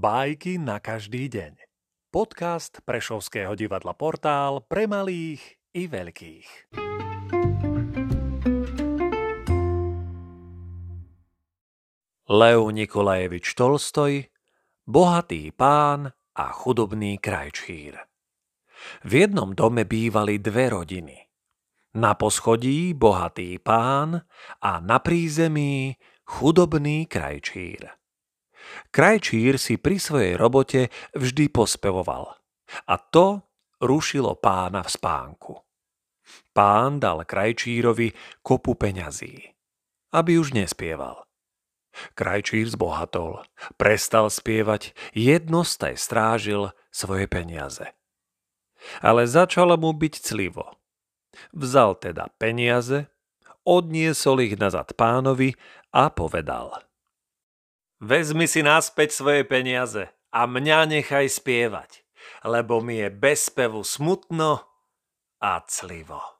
Bajky na každý deň. Podcast Prešovského divadla Portál pre malých i veľkých. Leo Nikolajevič Tolstoj Bohatý pán a chudobný krajčír V jednom dome bývali dve rodiny. Na poschodí bohatý pán a na prízemí chudobný krajčír. Krajčír si pri svojej robote vždy pospevoval. A to rušilo pána v spánku. Pán dal krajčírovi kopu peňazí, aby už nespieval. Krajčír zbohatol, prestal spievať, jednostaj strážil svoje peniaze. Ale začalo mu byť clivo. Vzal teda peniaze, odniesol ich nazad pánovi a povedal – Vezmi si naspäť svoje peniaze a mňa nechaj spievať, lebo mi je bez spevu smutno a clivo.